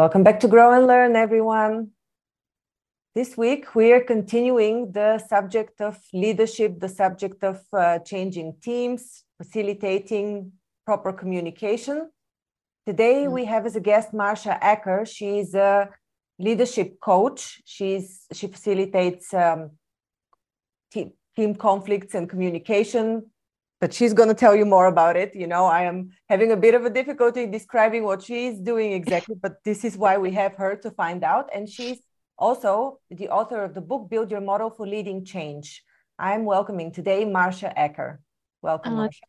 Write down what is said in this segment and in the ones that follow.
Welcome back to Grow and Learn, everyone. This week, we are continuing the subject of leadership, the subject of uh, changing teams, facilitating proper communication. Today, mm. we have as a guest Marsha Acker. She's a leadership coach. She's she facilitates um, team, team conflicts and communication but she's going to tell you more about it. You know, I am having a bit of a difficulty describing what she's doing exactly, but this is why we have her to find out. And she's also the author of the book Build Your Model for Leading Change. I'm welcoming today Marsha Acker. Welcome, uh, Marsha.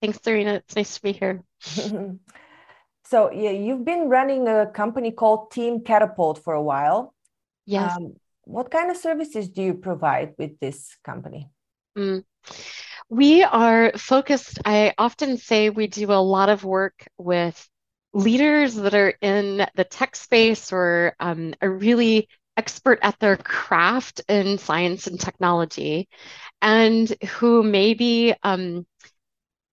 Thanks, Zorina. It's nice to be here. so, yeah, you've been running a company called Team Catapult for a while. Yes. Um, what kind of services do you provide with this company? Mm. We are focused, I often say we do a lot of work with leaders that are in the tech space or um, are really expert at their craft in science and technology and who maybe um,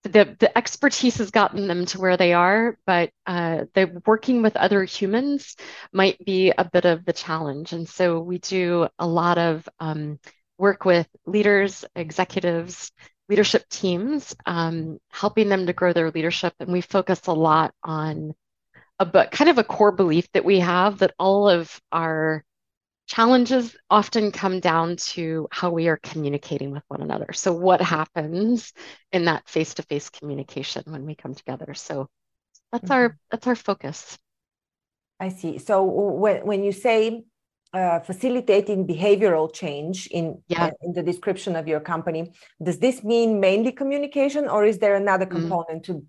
the, the expertise has gotten them to where they are, but uh, the working with other humans might be a bit of the challenge. And so we do a lot of um, work with leaders, executives, leadership teams, um, helping them to grow their leadership. And we focus a lot on a but kind of a core belief that we have that all of our challenges often come down to how we are communicating with one another. So what happens in that face-to-face communication when we come together? So that's mm-hmm. our that's our focus. I see. So when when you say uh, facilitating behavioral change in yeah. uh, in the description of your company does this mean mainly communication or is there another mm-hmm. component mm. to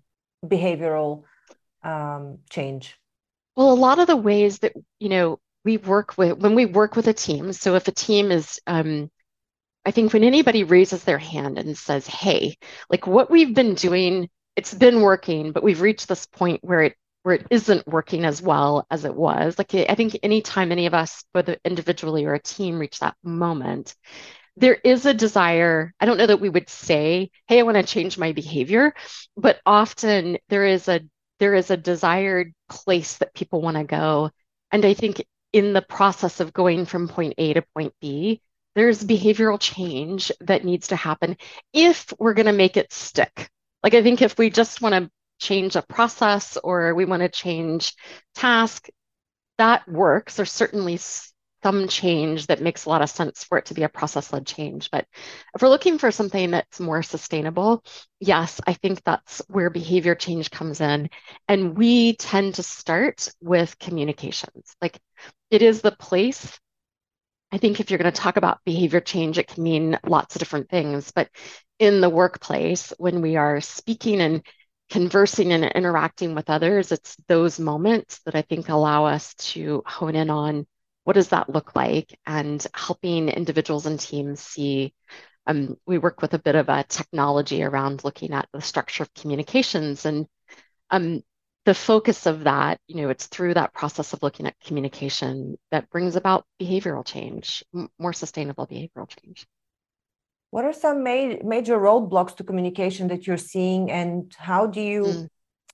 behavioral um, change well a lot of the ways that you know we work with when we work with a team so if a team is um, i think when anybody raises their hand and says hey like what we've been doing it's been working but we've reached this point where it where it isn't working as well as it was. Like I think anytime any of us, whether individually or a team, reach that moment, there is a desire. I don't know that we would say, "Hey, I want to change my behavior," but often there is a there is a desired place that people want to go, and I think in the process of going from point A to point B, there's behavioral change that needs to happen if we're going to make it stick. Like I think if we just want to change a process or we want to change task, that works. There's certainly some change that makes a lot of sense for it to be a process led change. But if we're looking for something that's more sustainable, yes, I think that's where behavior change comes in. And we tend to start with communications. Like it is the place. I think if you're going to talk about behavior change, it can mean lots of different things. But in the workplace, when we are speaking and conversing and interacting with others, it's those moments that I think allow us to hone in on what does that look like and helping individuals and teams see. Um, we work with a bit of a technology around looking at the structure of communications and um, the focus of that, you know, it's through that process of looking at communication that brings about behavioral change, more sustainable behavioral change. What are some ma- major roadblocks to communication that you're seeing, and how do you mm.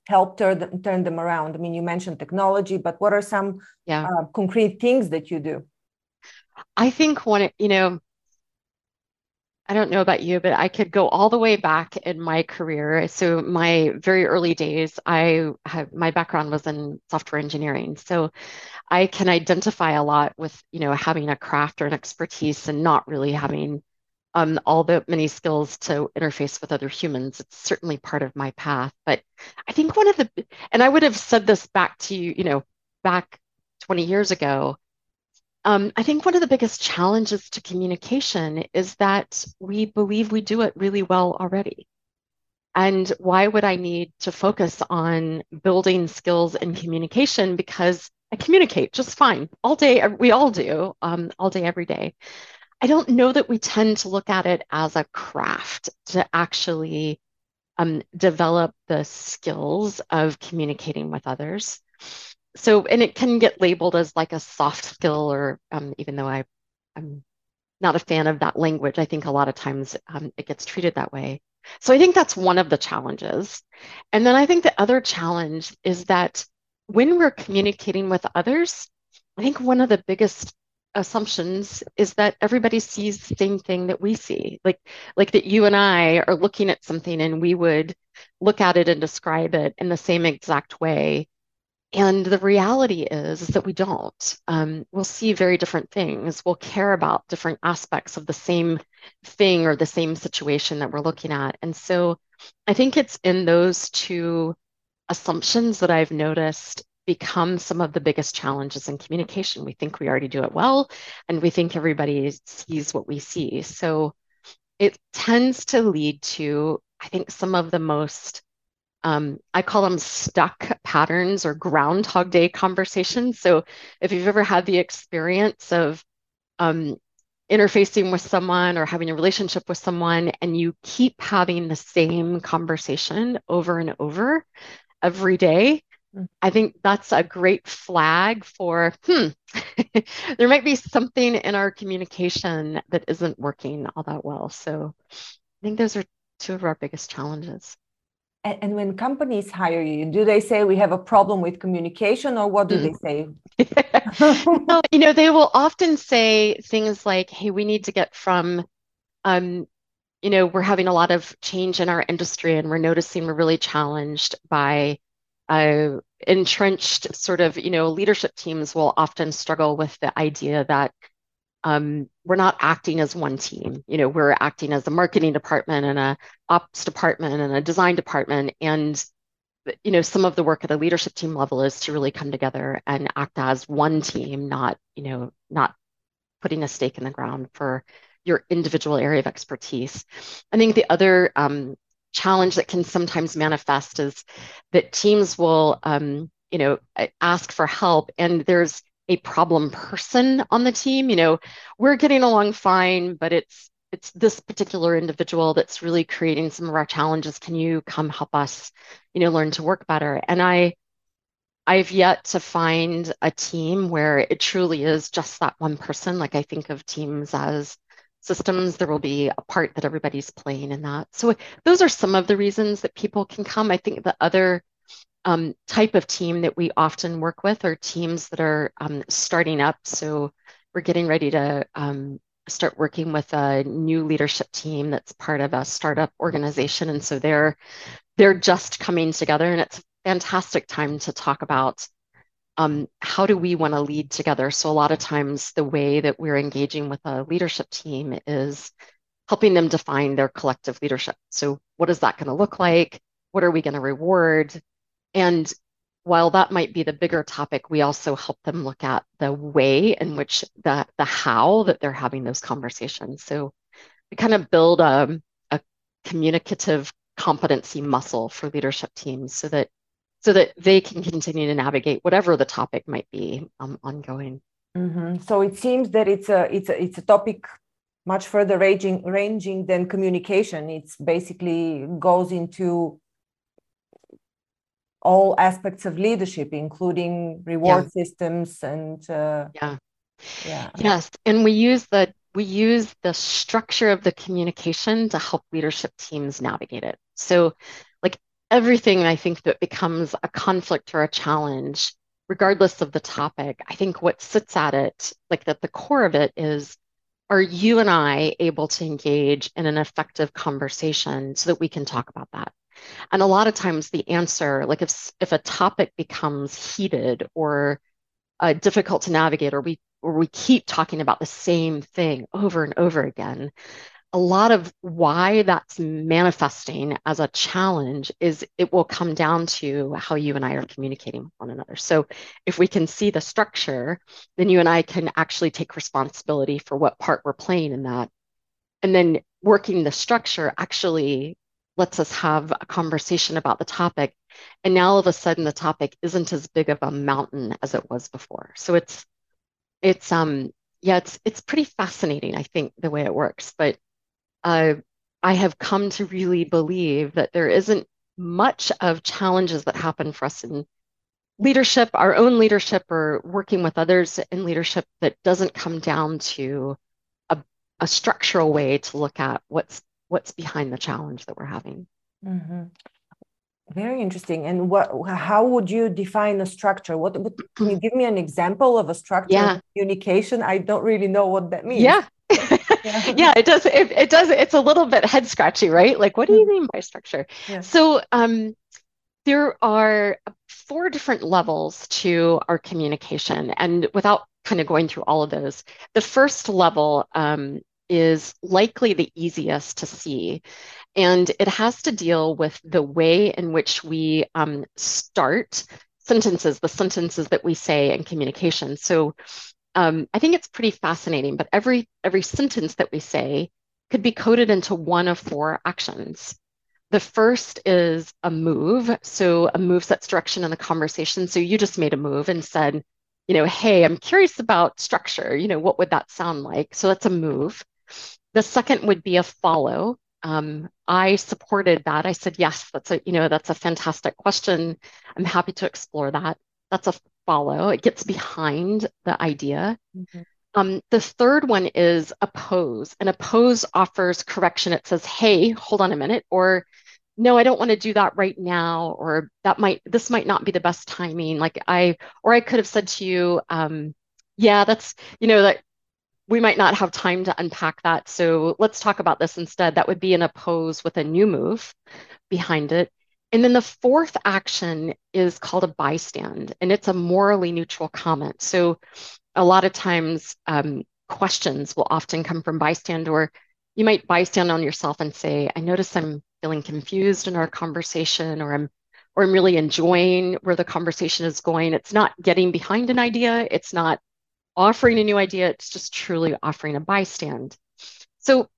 help turn, turn them around? I mean, you mentioned technology, but what are some yeah. uh, concrete things that you do? I think one, you know, I don't know about you, but I could go all the way back in my career. So my very early days, I have my background was in software engineering. So I can identify a lot with, you know, having a craft or an expertise and not really having um, all the many skills to interface with other humans. It's certainly part of my path. But I think one of the, and I would have said this back to you, you know, back 20 years ago. Um, I think one of the biggest challenges to communication is that we believe we do it really well already. And why would I need to focus on building skills in communication? Because I communicate just fine all day. We all do, um, all day, every day. I don't know that we tend to look at it as a craft to actually um, develop the skills of communicating with others. So, and it can get labeled as like a soft skill, or um, even though I, I'm not a fan of that language, I think a lot of times um, it gets treated that way. So, I think that's one of the challenges. And then I think the other challenge is that when we're communicating with others, I think one of the biggest assumptions is that everybody sees the same thing that we see. Like like that you and i are looking at something and we would look at it and describe it in the same exact way. And the reality is, is that we don't. Um, we'll see very different things. We'll care about different aspects of the same thing or the same situation that we're looking at. And so i think it's in those two assumptions that i've noticed become some of the biggest challenges in communication. We think we already do it well, and we think everybody sees what we see. So it tends to lead to, I think, some of the most um, I call them stuck patterns or groundhog day conversations. So if you've ever had the experience of um, interfacing with someone or having a relationship with someone and you keep having the same conversation over and over every day, I think that's a great flag for, hmm, there might be something in our communication that isn't working all that well. So I think those are two of our biggest challenges. And, and when companies hire you, do they say we have a problem with communication or what do mm. they say? well, you know, they will often say things like, hey, we need to get from, um, you know, we're having a lot of change in our industry and we're noticing we're really challenged by uh, entrenched sort of, you know, leadership teams will often struggle with the idea that um, we're not acting as one team. You know, we're acting as a marketing department and a ops department and a design department. And, you know, some of the work at the leadership team level is to really come together and act as one team, not, you know, not putting a stake in the ground for your individual area of expertise. I think the other um, challenge that can sometimes manifest is that teams will, um, you know, ask for help and there's a problem person on the team. You know, we're getting along fine, but it's it's this particular individual that's really creating some of our challenges. Can you come help us, you know, learn to work better? And I I've yet to find a team where it truly is just that one person. Like I think of teams as systems, there will be a part that everybody's playing in that. So those are some of the reasons that people can come. I think the other um, type of team that we often work with are teams that are um, starting up. So we're getting ready to um, start working with a new leadership team that's part of a startup organization, and so they're they're just coming together, and it's a fantastic time to talk about um, how do we want to lead together? So a lot of times the way that we're engaging with a leadership team is helping them define their collective leadership. So what is that going to look like? What are we going to reward? And while that might be the bigger topic, we also help them look at the way in which the the how that they're having those conversations. So we kind of build a, a communicative competency muscle for leadership teams so that so that they can continue to navigate whatever the topic might be um, ongoing. Mm-hmm. So it seems that it's a it's a it's a topic much further ranging ranging than communication. It's basically goes into all aspects of leadership, including reward yeah. systems and uh, yeah, yeah, yes. And we use the we use the structure of the communication to help leadership teams navigate it. So everything I think that becomes a conflict or a challenge, regardless of the topic, I think what sits at it, like at the core of it, is are you and I able to engage in an effective conversation so that we can talk about that? And a lot of times the answer, like if if a topic becomes heated or uh, difficult to navigate, or we or we keep talking about the same thing over and over again, a lot of why that's manifesting as a challenge is it will come down to how you and I are communicating with one another. So if we can see the structure, then you and I can actually take responsibility for what part we're playing in that. And then working the structure actually lets us have a conversation about the topic. And now all of a sudden the topic isn't as big of a mountain as it was before. So it's it's um yeah, it's it's pretty fascinating, I think, the way it works. But uh, I have come to really believe that there isn't much of challenges that happen for us in leadership, our own leadership, or working with others in leadership that doesn't come down to a, a structural way to look at what's what's behind the challenge that we're having. Mm-hmm. Very interesting. And what? How would you define a structure? What, what can you give me an example of a structure yeah. communication? I don't really know what that means. Yeah. Yeah. yeah, it does. It, it does. It's a little bit head scratchy, right? Like, what do you mm-hmm. mean by structure? Yeah. So, um, there are four different levels to our communication, and without kind of going through all of those, the first level um, is likely the easiest to see, and it has to deal with the way in which we um, start sentences, the sentences that we say in communication. So um, I think it's pretty fascinating, but every every sentence that we say could be coded into one of four actions. The first is a move. So a move sets direction in the conversation. So you just made a move and said, you know, hey, I'm curious about structure. You know, what would that sound like? So that's a move. The second would be a follow um, I supported that. I said, yes, that's a, you know, that's a fantastic question. I'm happy to explore that. That's a follow. It gets behind the idea. Mm-hmm. Um, the third one is oppose. And oppose offers correction. It says, hey, hold on a minute, or no, I don't want to do that right now, or that might, this might not be the best timing. Like I, or I could have said to you, um, yeah, that's, you know, that we might not have time to unpack that. So let's talk about this instead. That would be an oppose with a new move behind it. And then the fourth action is called a bystand, and it's a morally neutral comment. So a lot of times, um, questions will often come from bystand, or you might bystand on yourself and say, I notice I'm feeling confused in our conversation, or I'm or I'm really enjoying where the conversation is going. It's not getting behind an idea. It's not offering a new idea, it's just truly offering a bystand. So,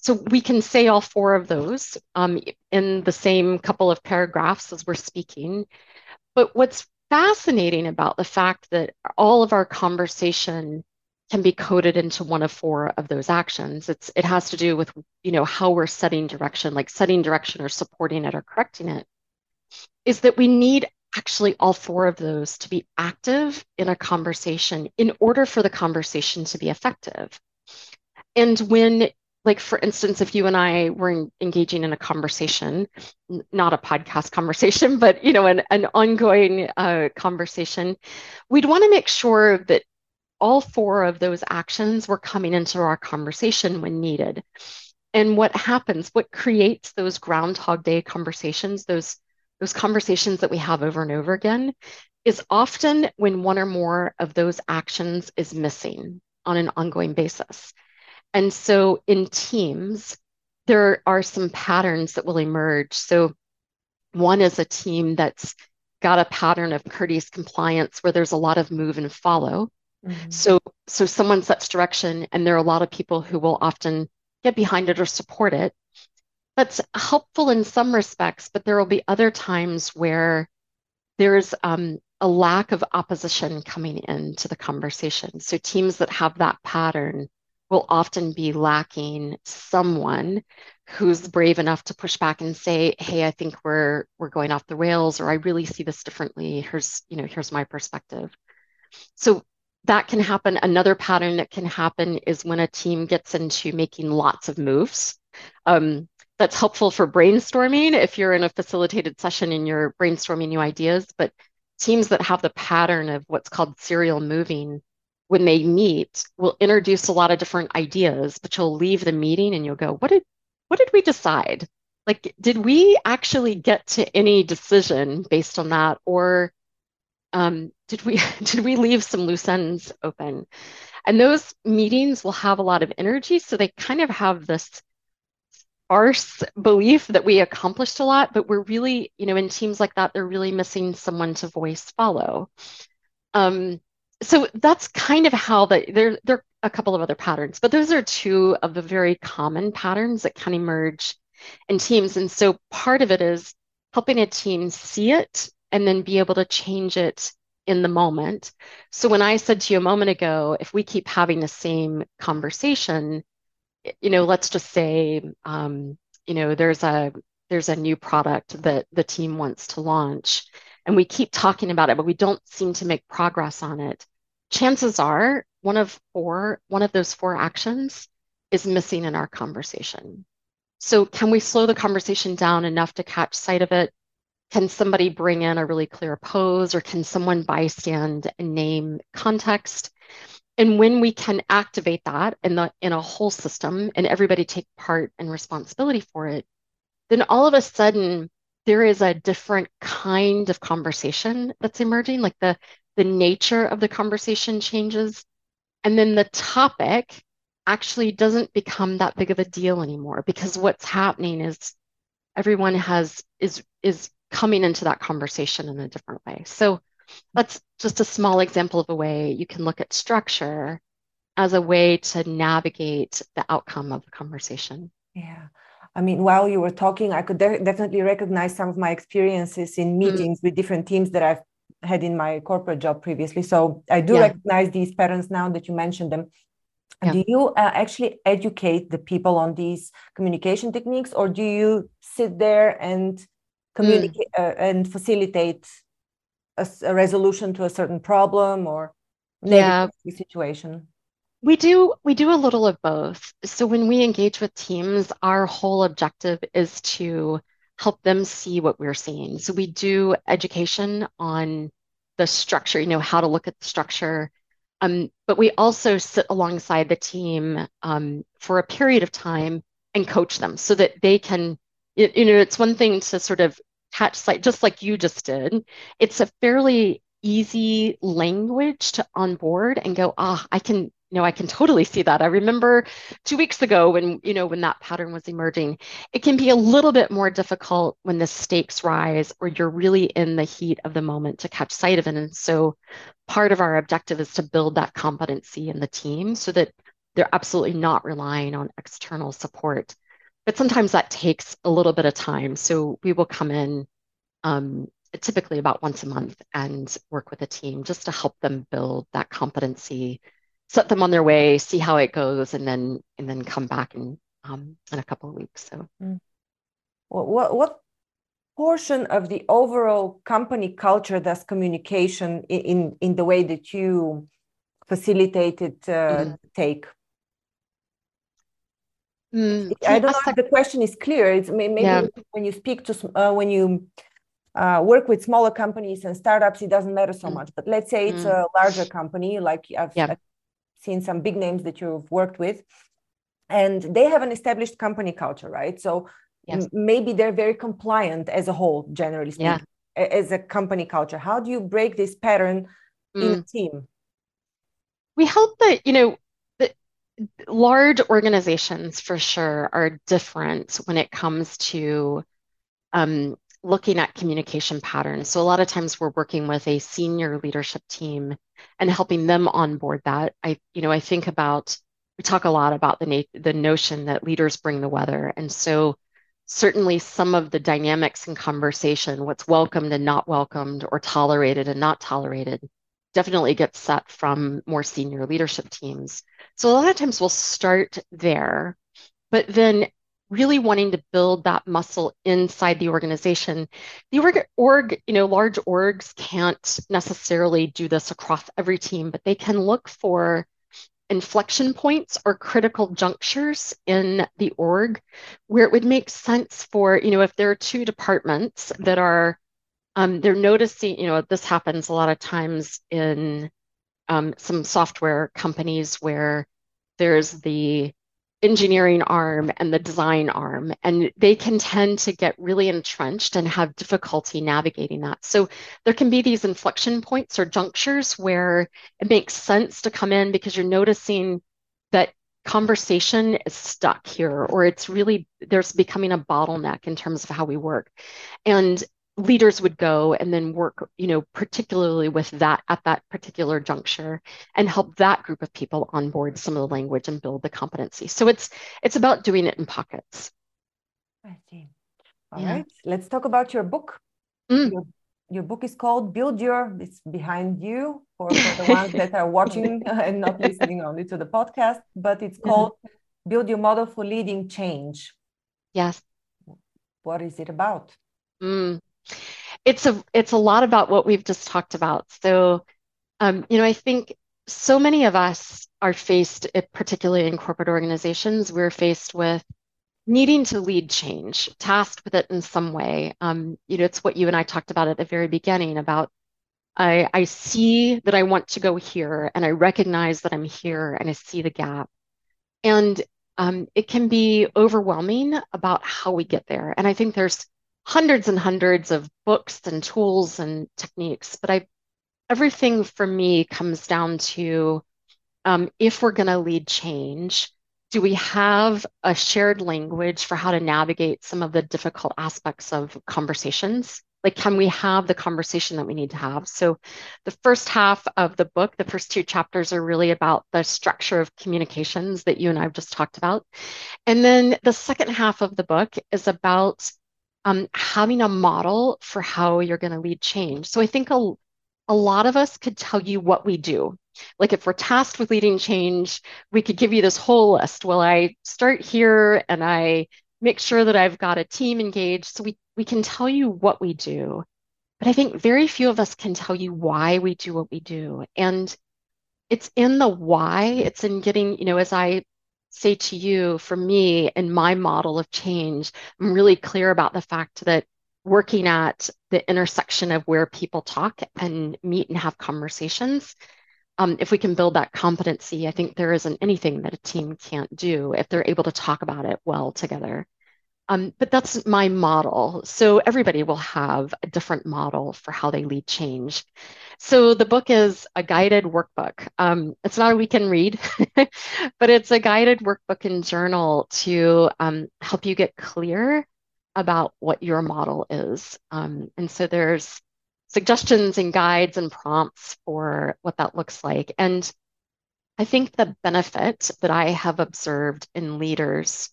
so we can say all four of those um, in the same couple of paragraphs as we're speaking. But what's fascinating about the fact that all of our conversation can be coded into one of four of those actions. It's it has to do with you know how we're setting direction, like setting direction or supporting it or correcting it. Is that we need actually all four of those to be active in a conversation in order for the conversation to be effective. And when, like, for instance, if you and I were in, engaging in a conversation, not a podcast conversation, but, you know, an, an ongoing uh, conversation, we'd want to make sure that all four of those actions were coming into our conversation when needed. And what happens, what creates those Groundhog Day conversations, those those conversations that we have over and over again, is often when one or more of those actions is missing on an ongoing basis. And so in teams, there are some patterns that will emerge. So one is a team that's got a pattern of courteous compliance where there's a lot of move and follow. Mm-hmm. So so someone sets direction and there are a lot of people who will often get behind it or support it that's helpful in some respects, but there will be other times where there's um, a lack of opposition coming into the conversation. So teams that have that pattern will often be lacking someone who's brave enough to push back and say, "Hey, I think we're we're going off the rails," or "I really see this differently. Here's you know here's my perspective." So that can happen. Another pattern that can happen is when a team gets into making lots of moves. Um, that's helpful for brainstorming if you're in a facilitated session and you're brainstorming new ideas. But teams that have the pattern of what's called serial moving, when they meet, will introduce a lot of different ideas, but you'll leave the meeting and you'll go, what did what did we decide? Like, did we actually get to any decision based on that? Or um, did we did we leave some loose ends open? And those meetings will have a lot of energy. So they kind of have this sparse belief that we accomplished a lot, but we're really, you know, in teams like that, they're really missing someone to voice follow. Um, so that's kind of how the there there are a couple of other patterns, but those are two of the very common patterns that can emerge in teams. And so part of it is helping a team see it and then be able to change it in the moment. So when I said to you a moment ago, if we keep having the same conversation, you know, let's just say, um, you know, there's a there's a new product that the team wants to launch, and we keep talking about it, but we don't seem to make progress on it. Chances are one of four, one of those four actions is missing in our conversation. So can we slow the conversation down enough to catch sight of it? Can somebody bring in a really clear pose or can someone bystand and name context? And when we can activate that in the in a whole system and everybody take part and responsibility for it, then all of a sudden there is a different kind of conversation that's emerging, like the the nature of the conversation changes. And then the topic actually doesn't become that big of a deal anymore because what's happening is everyone has is is coming into that conversation in a different way. So that's just a small example of a way you can look at structure as a way to navigate the outcome of the conversation. Yeah. I mean, while you were talking, I could de- definitely recognize some of my experiences in mm. meetings mm. with different teams that I've had in my corporate job previously. So I do yeah. recognize these patterns now that you mentioned them. Yeah. Do you uh, actually educate the people on these communication techniques, or do you sit there and communicate mm. uh, and facilitate a, a, resolution to a certain problem or yeah. situation? We do we do a little of both. So when we engage with teams, our whole objective is to help them see what we're seeing. So we do education on the structure, you know, how to look at the structure. Um, but we also sit alongside the team um, for a period of time and coach them so that they can, you, you know, it's one thing to sort of catch sight, just like you just did. It's a fairly easy language to onboard and go, ah, I can you know, I can totally see that. I remember two weeks ago when, you know, when that pattern was emerging, it can be a little bit more difficult when the stakes rise or you're really in the heat of the moment to catch sight of it. And so part of our objective is to build that competency in the team so that they're absolutely not relying on external support. But sometimes that takes a little bit of time. So we will come in um, typically about once a month and work with a team just to help them build that competency set them on their way, see how it goes, and then and then come back in um, in a couple of weeks. So, mm. what what portion of the overall company culture does communication in in the way that you facilitate it uh, mm. take? Mm. I don't know if the question is clear. It's maybe yeah. when you speak to uh, when you uh, work with smaller companies and startups, it doesn't matter so mm. much. But let's say it's mm. a larger company, like I've, yeah. I've seen some big names that you've worked with and they have an established company culture right so yes. maybe they're very compliant as a whole generally speaking yeah. as a company culture how do you break this pattern mm. in a team we hope that you know that large organizations for sure are different when it comes to um, looking at communication patterns. So a lot of times we're working with a senior leadership team and helping them onboard that. I, you know, I think about we talk a lot about the na- the notion that leaders bring the weather, and so certainly some of the dynamics in conversation, what's welcomed and not welcomed, or tolerated and not tolerated, definitely gets set from more senior leadership teams. So a lot of times we'll start there, but then really wanting to build that muscle inside the organization. The org, org, you know, large orgs can't necessarily do this across every team, but they can look for inflection points or critical junctures in the org where it would make sense for, you know, if there are two departments that are, um, they're noticing, you know, this happens a lot of times in um, some software companies where there's the engineering arm and the design arm, and they can tend to get really entrenched and have difficulty navigating that. So there can be these inflection points or junctures where it makes sense to come in because you're noticing that conversation is stuck here or it's really there's becoming a bottleneck in terms of how we work and leaders would go and then work you know particularly with that at that particular juncture and help that group of people onboard some of the language and build the competency. So it's it's about doing it in pockets. I see. All yeah. right, let's talk about your book. Mm. your, your, book is called build your it's behind you for, for the ones that are watching and not listening only to the podcast but it's called build your model for leading change. Yes. What is it about? Mm it's a it's a lot about what we've just talked about. So, um, you know, I think so many of us are faced, particularly in corporate organizations, we're faced with needing to lead change, tasked with it in some way. Um, you know, it's what you and I talked about at the very beginning about I, I see that I want to go here and I recognize that I'm here and I see the gap. And um, it can be overwhelming about how we get there. And I think there's hundreds and hundreds of books and tools and techniques, but I everything for me comes down to um, if we're going to lead change, do we have a shared language for how to navigate some of the difficult aspects of conversations? Like, can we have the conversation that we need to have? So, the first half of the book, the first two chapters are really about the structure of communications that you and I have just talked about. And then the second half of the book is about um, having a model for how you're going to lead change. So, I think a, a lot of us could tell you what we do. Like if we're tasked with leading change, we could give you this whole list. Well, I start here and I make sure that I've got a team engaged. So we, we can tell you what we do. But I think very few of us can tell you why we do what we do. And it's in the why, it's in getting, you know, as I say to you, for me and my model of change, I'm really clear about the fact that working at the intersection of where people talk and meet and have conversations. Um, if we can build that competency, I think there isn't anything that a team can't do if they're able to talk about it well together. Um, but that's my model. So everybody will have a different model for how they lead change. So the book is a guided workbook. Um, it's not a weekend read, but it's a guided workbook and journal to um, help you get clear about what your model is. Um, and so there's suggestions and guides and prompts for what that looks like. And I think the benefit that I have observed in leaders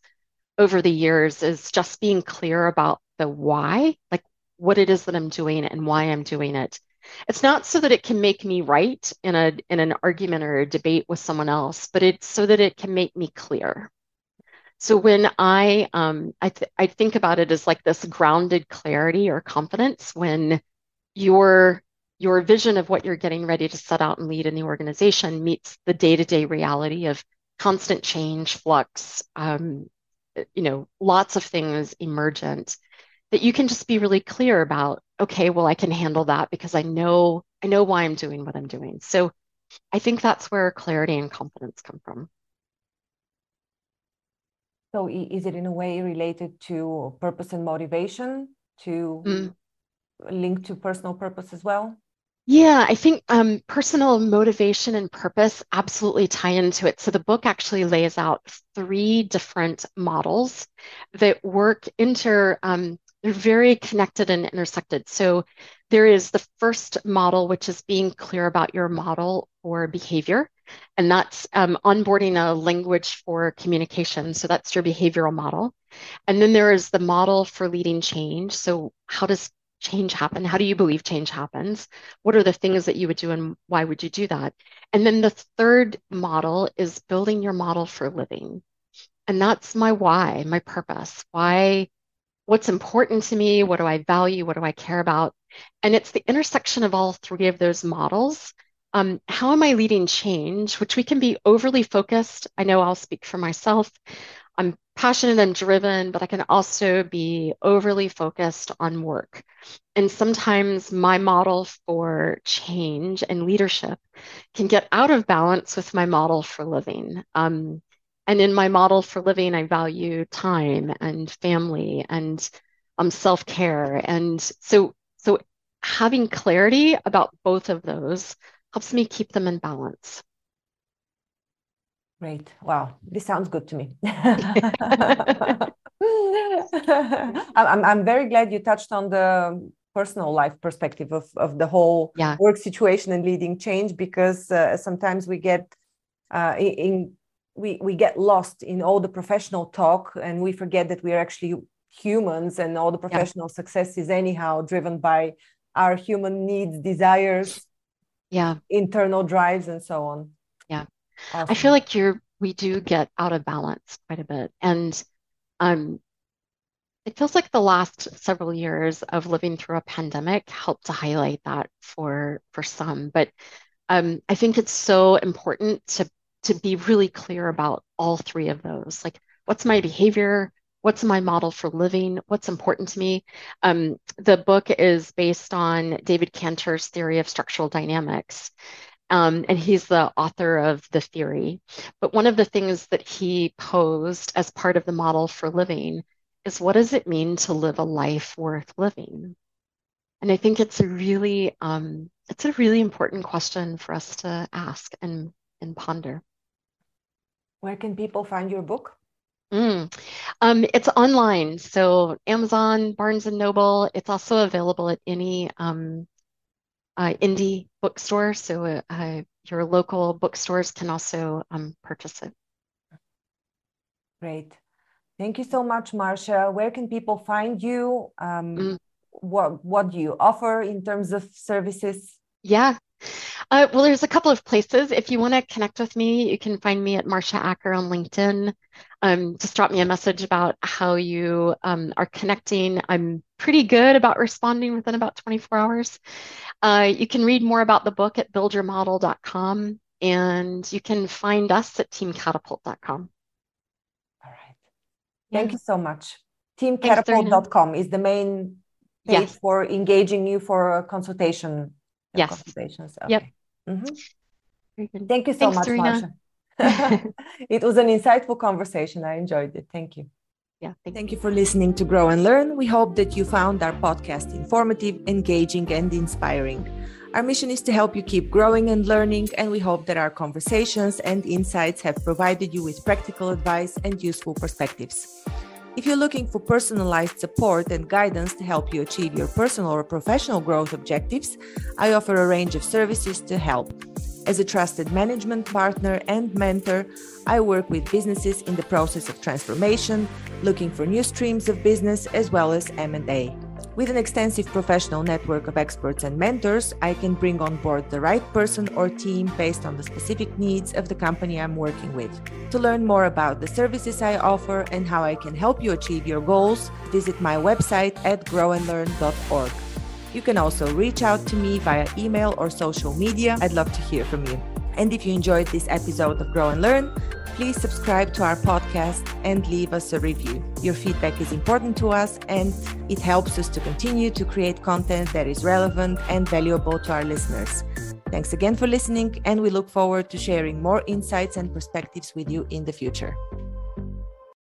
over the years is just being clear about the why, like what it is that I'm doing and why I'm doing it. It's not so that it can make me right in a in an argument or a debate with someone else, but it's so that it can make me clear. So when I um, I, th- I think about it as like this grounded clarity or confidence when your your vision of what you're getting ready to set out and lead in the organization meets the day-to-day reality of constant change, flux, um, you know, lots of things emergent that you can just be really clear about. Okay, well, I can handle that because I know I know why I'm doing what I'm doing. So I think that's where clarity and confidence come from. So is it in a way related to purpose and motivation to mm. link to personal purpose as well? Yeah, I think um, personal motivation and purpose absolutely tie into it. So the book actually lays out three different models that work inter. Um, they're very connected and intersected. So there is the first model, which is being clear about your model or behavior. And that's um, onboarding a language for communication. So that's your behavioral model. And then there is the model for leading change. So, how does change happen? How do you believe change happens? What are the things that you would do and why would you do that? And then the third model is building your model for living. And that's my why, my purpose. Why, what's important to me? What do I value? What do I care about? And it's the intersection of all three of those models um, how am I leading change, which we can be overly focused. I know I'll speak for myself. I'm passionate and driven, but I can also be overly focused on work. And sometimes my model for change and leadership can get out of balance with my model for living. Um, and in my model for living, I value time and family and um, self care. And so, so having clarity about both of those helps me keep them in balance. Great. Wow. This sounds good to me. I'm, I'm very glad you touched on the personal life perspective of, of the whole yeah. work situation and leading change because uh, sometimes we get uh, in we, we get lost in all the professional talk and we forget that we are actually humans and all the professional yeah. success is anyhow driven by our human needs desires yeah internal drives and so on awesome. i feel like you're we do get out of balance quite a bit and um it feels like the last several years of living through a pandemic helped to highlight that for for some but um i think it's so important to to be really clear about all three of those like what's my behavior what's my model for living, what's important to me. Um, the book is based on David Kantor's theory of structural dynamics. Um, and he's the author of the theory. But one of the things that he posed as part of the model for living is what does it mean to live a life worth living? And I think it's a really um, it's a really important question for us to ask and and ponder. Where can people find your book? Mm. Um, it's online, so Amazon, Barnes and Noble. It's also available at any um, uh, indie bookstore, so uh, your local bookstores can also um, purchase it. Great. Thank you so much, Marsha. Where can people find you? Um, mm. What what do you offer in terms of services? Yeah. Uh, well, there's a couple of places. If you want to connect with me, you can find me at Marsha Acker on LinkedIn. Um, just drop me a message about how you um, are connecting. I'm pretty good about responding within about 24 hours. Uh, you can read more about the book at buildyourmodel.com and you can find us at teamcatapult.com. All right. Thank yeah. you so much. Teamcatapult.com is the main page yes. for engaging you for a consultation. Yes. Consultations. Okay. Yep. Mm-hmm. Thank you so Thanks, much, Marsha. it was an insightful conversation. I enjoyed it. Thank you. Yeah. Thank, thank you. you for listening to Grow and Learn. We hope that you found our podcast informative, engaging, and inspiring. Our mission is to help you keep growing and learning, and we hope that our conversations and insights have provided you with practical advice and useful perspectives. If you're looking for personalized support and guidance to help you achieve your personal or professional growth objectives, I offer a range of services to help. As a trusted management partner and mentor, I work with businesses in the process of transformation, looking for new streams of business as well as M&A. With an extensive professional network of experts and mentors, I can bring on board the right person or team based on the specific needs of the company I'm working with. To learn more about the services I offer and how I can help you achieve your goals, visit my website at grownlearn.org. You can also reach out to me via email or social media. I'd love to hear from you. And if you enjoyed this episode of Grow and Learn, please subscribe to our podcast and leave us a review. Your feedback is important to us and it helps us to continue to create content that is relevant and valuable to our listeners. Thanks again for listening, and we look forward to sharing more insights and perspectives with you in the future.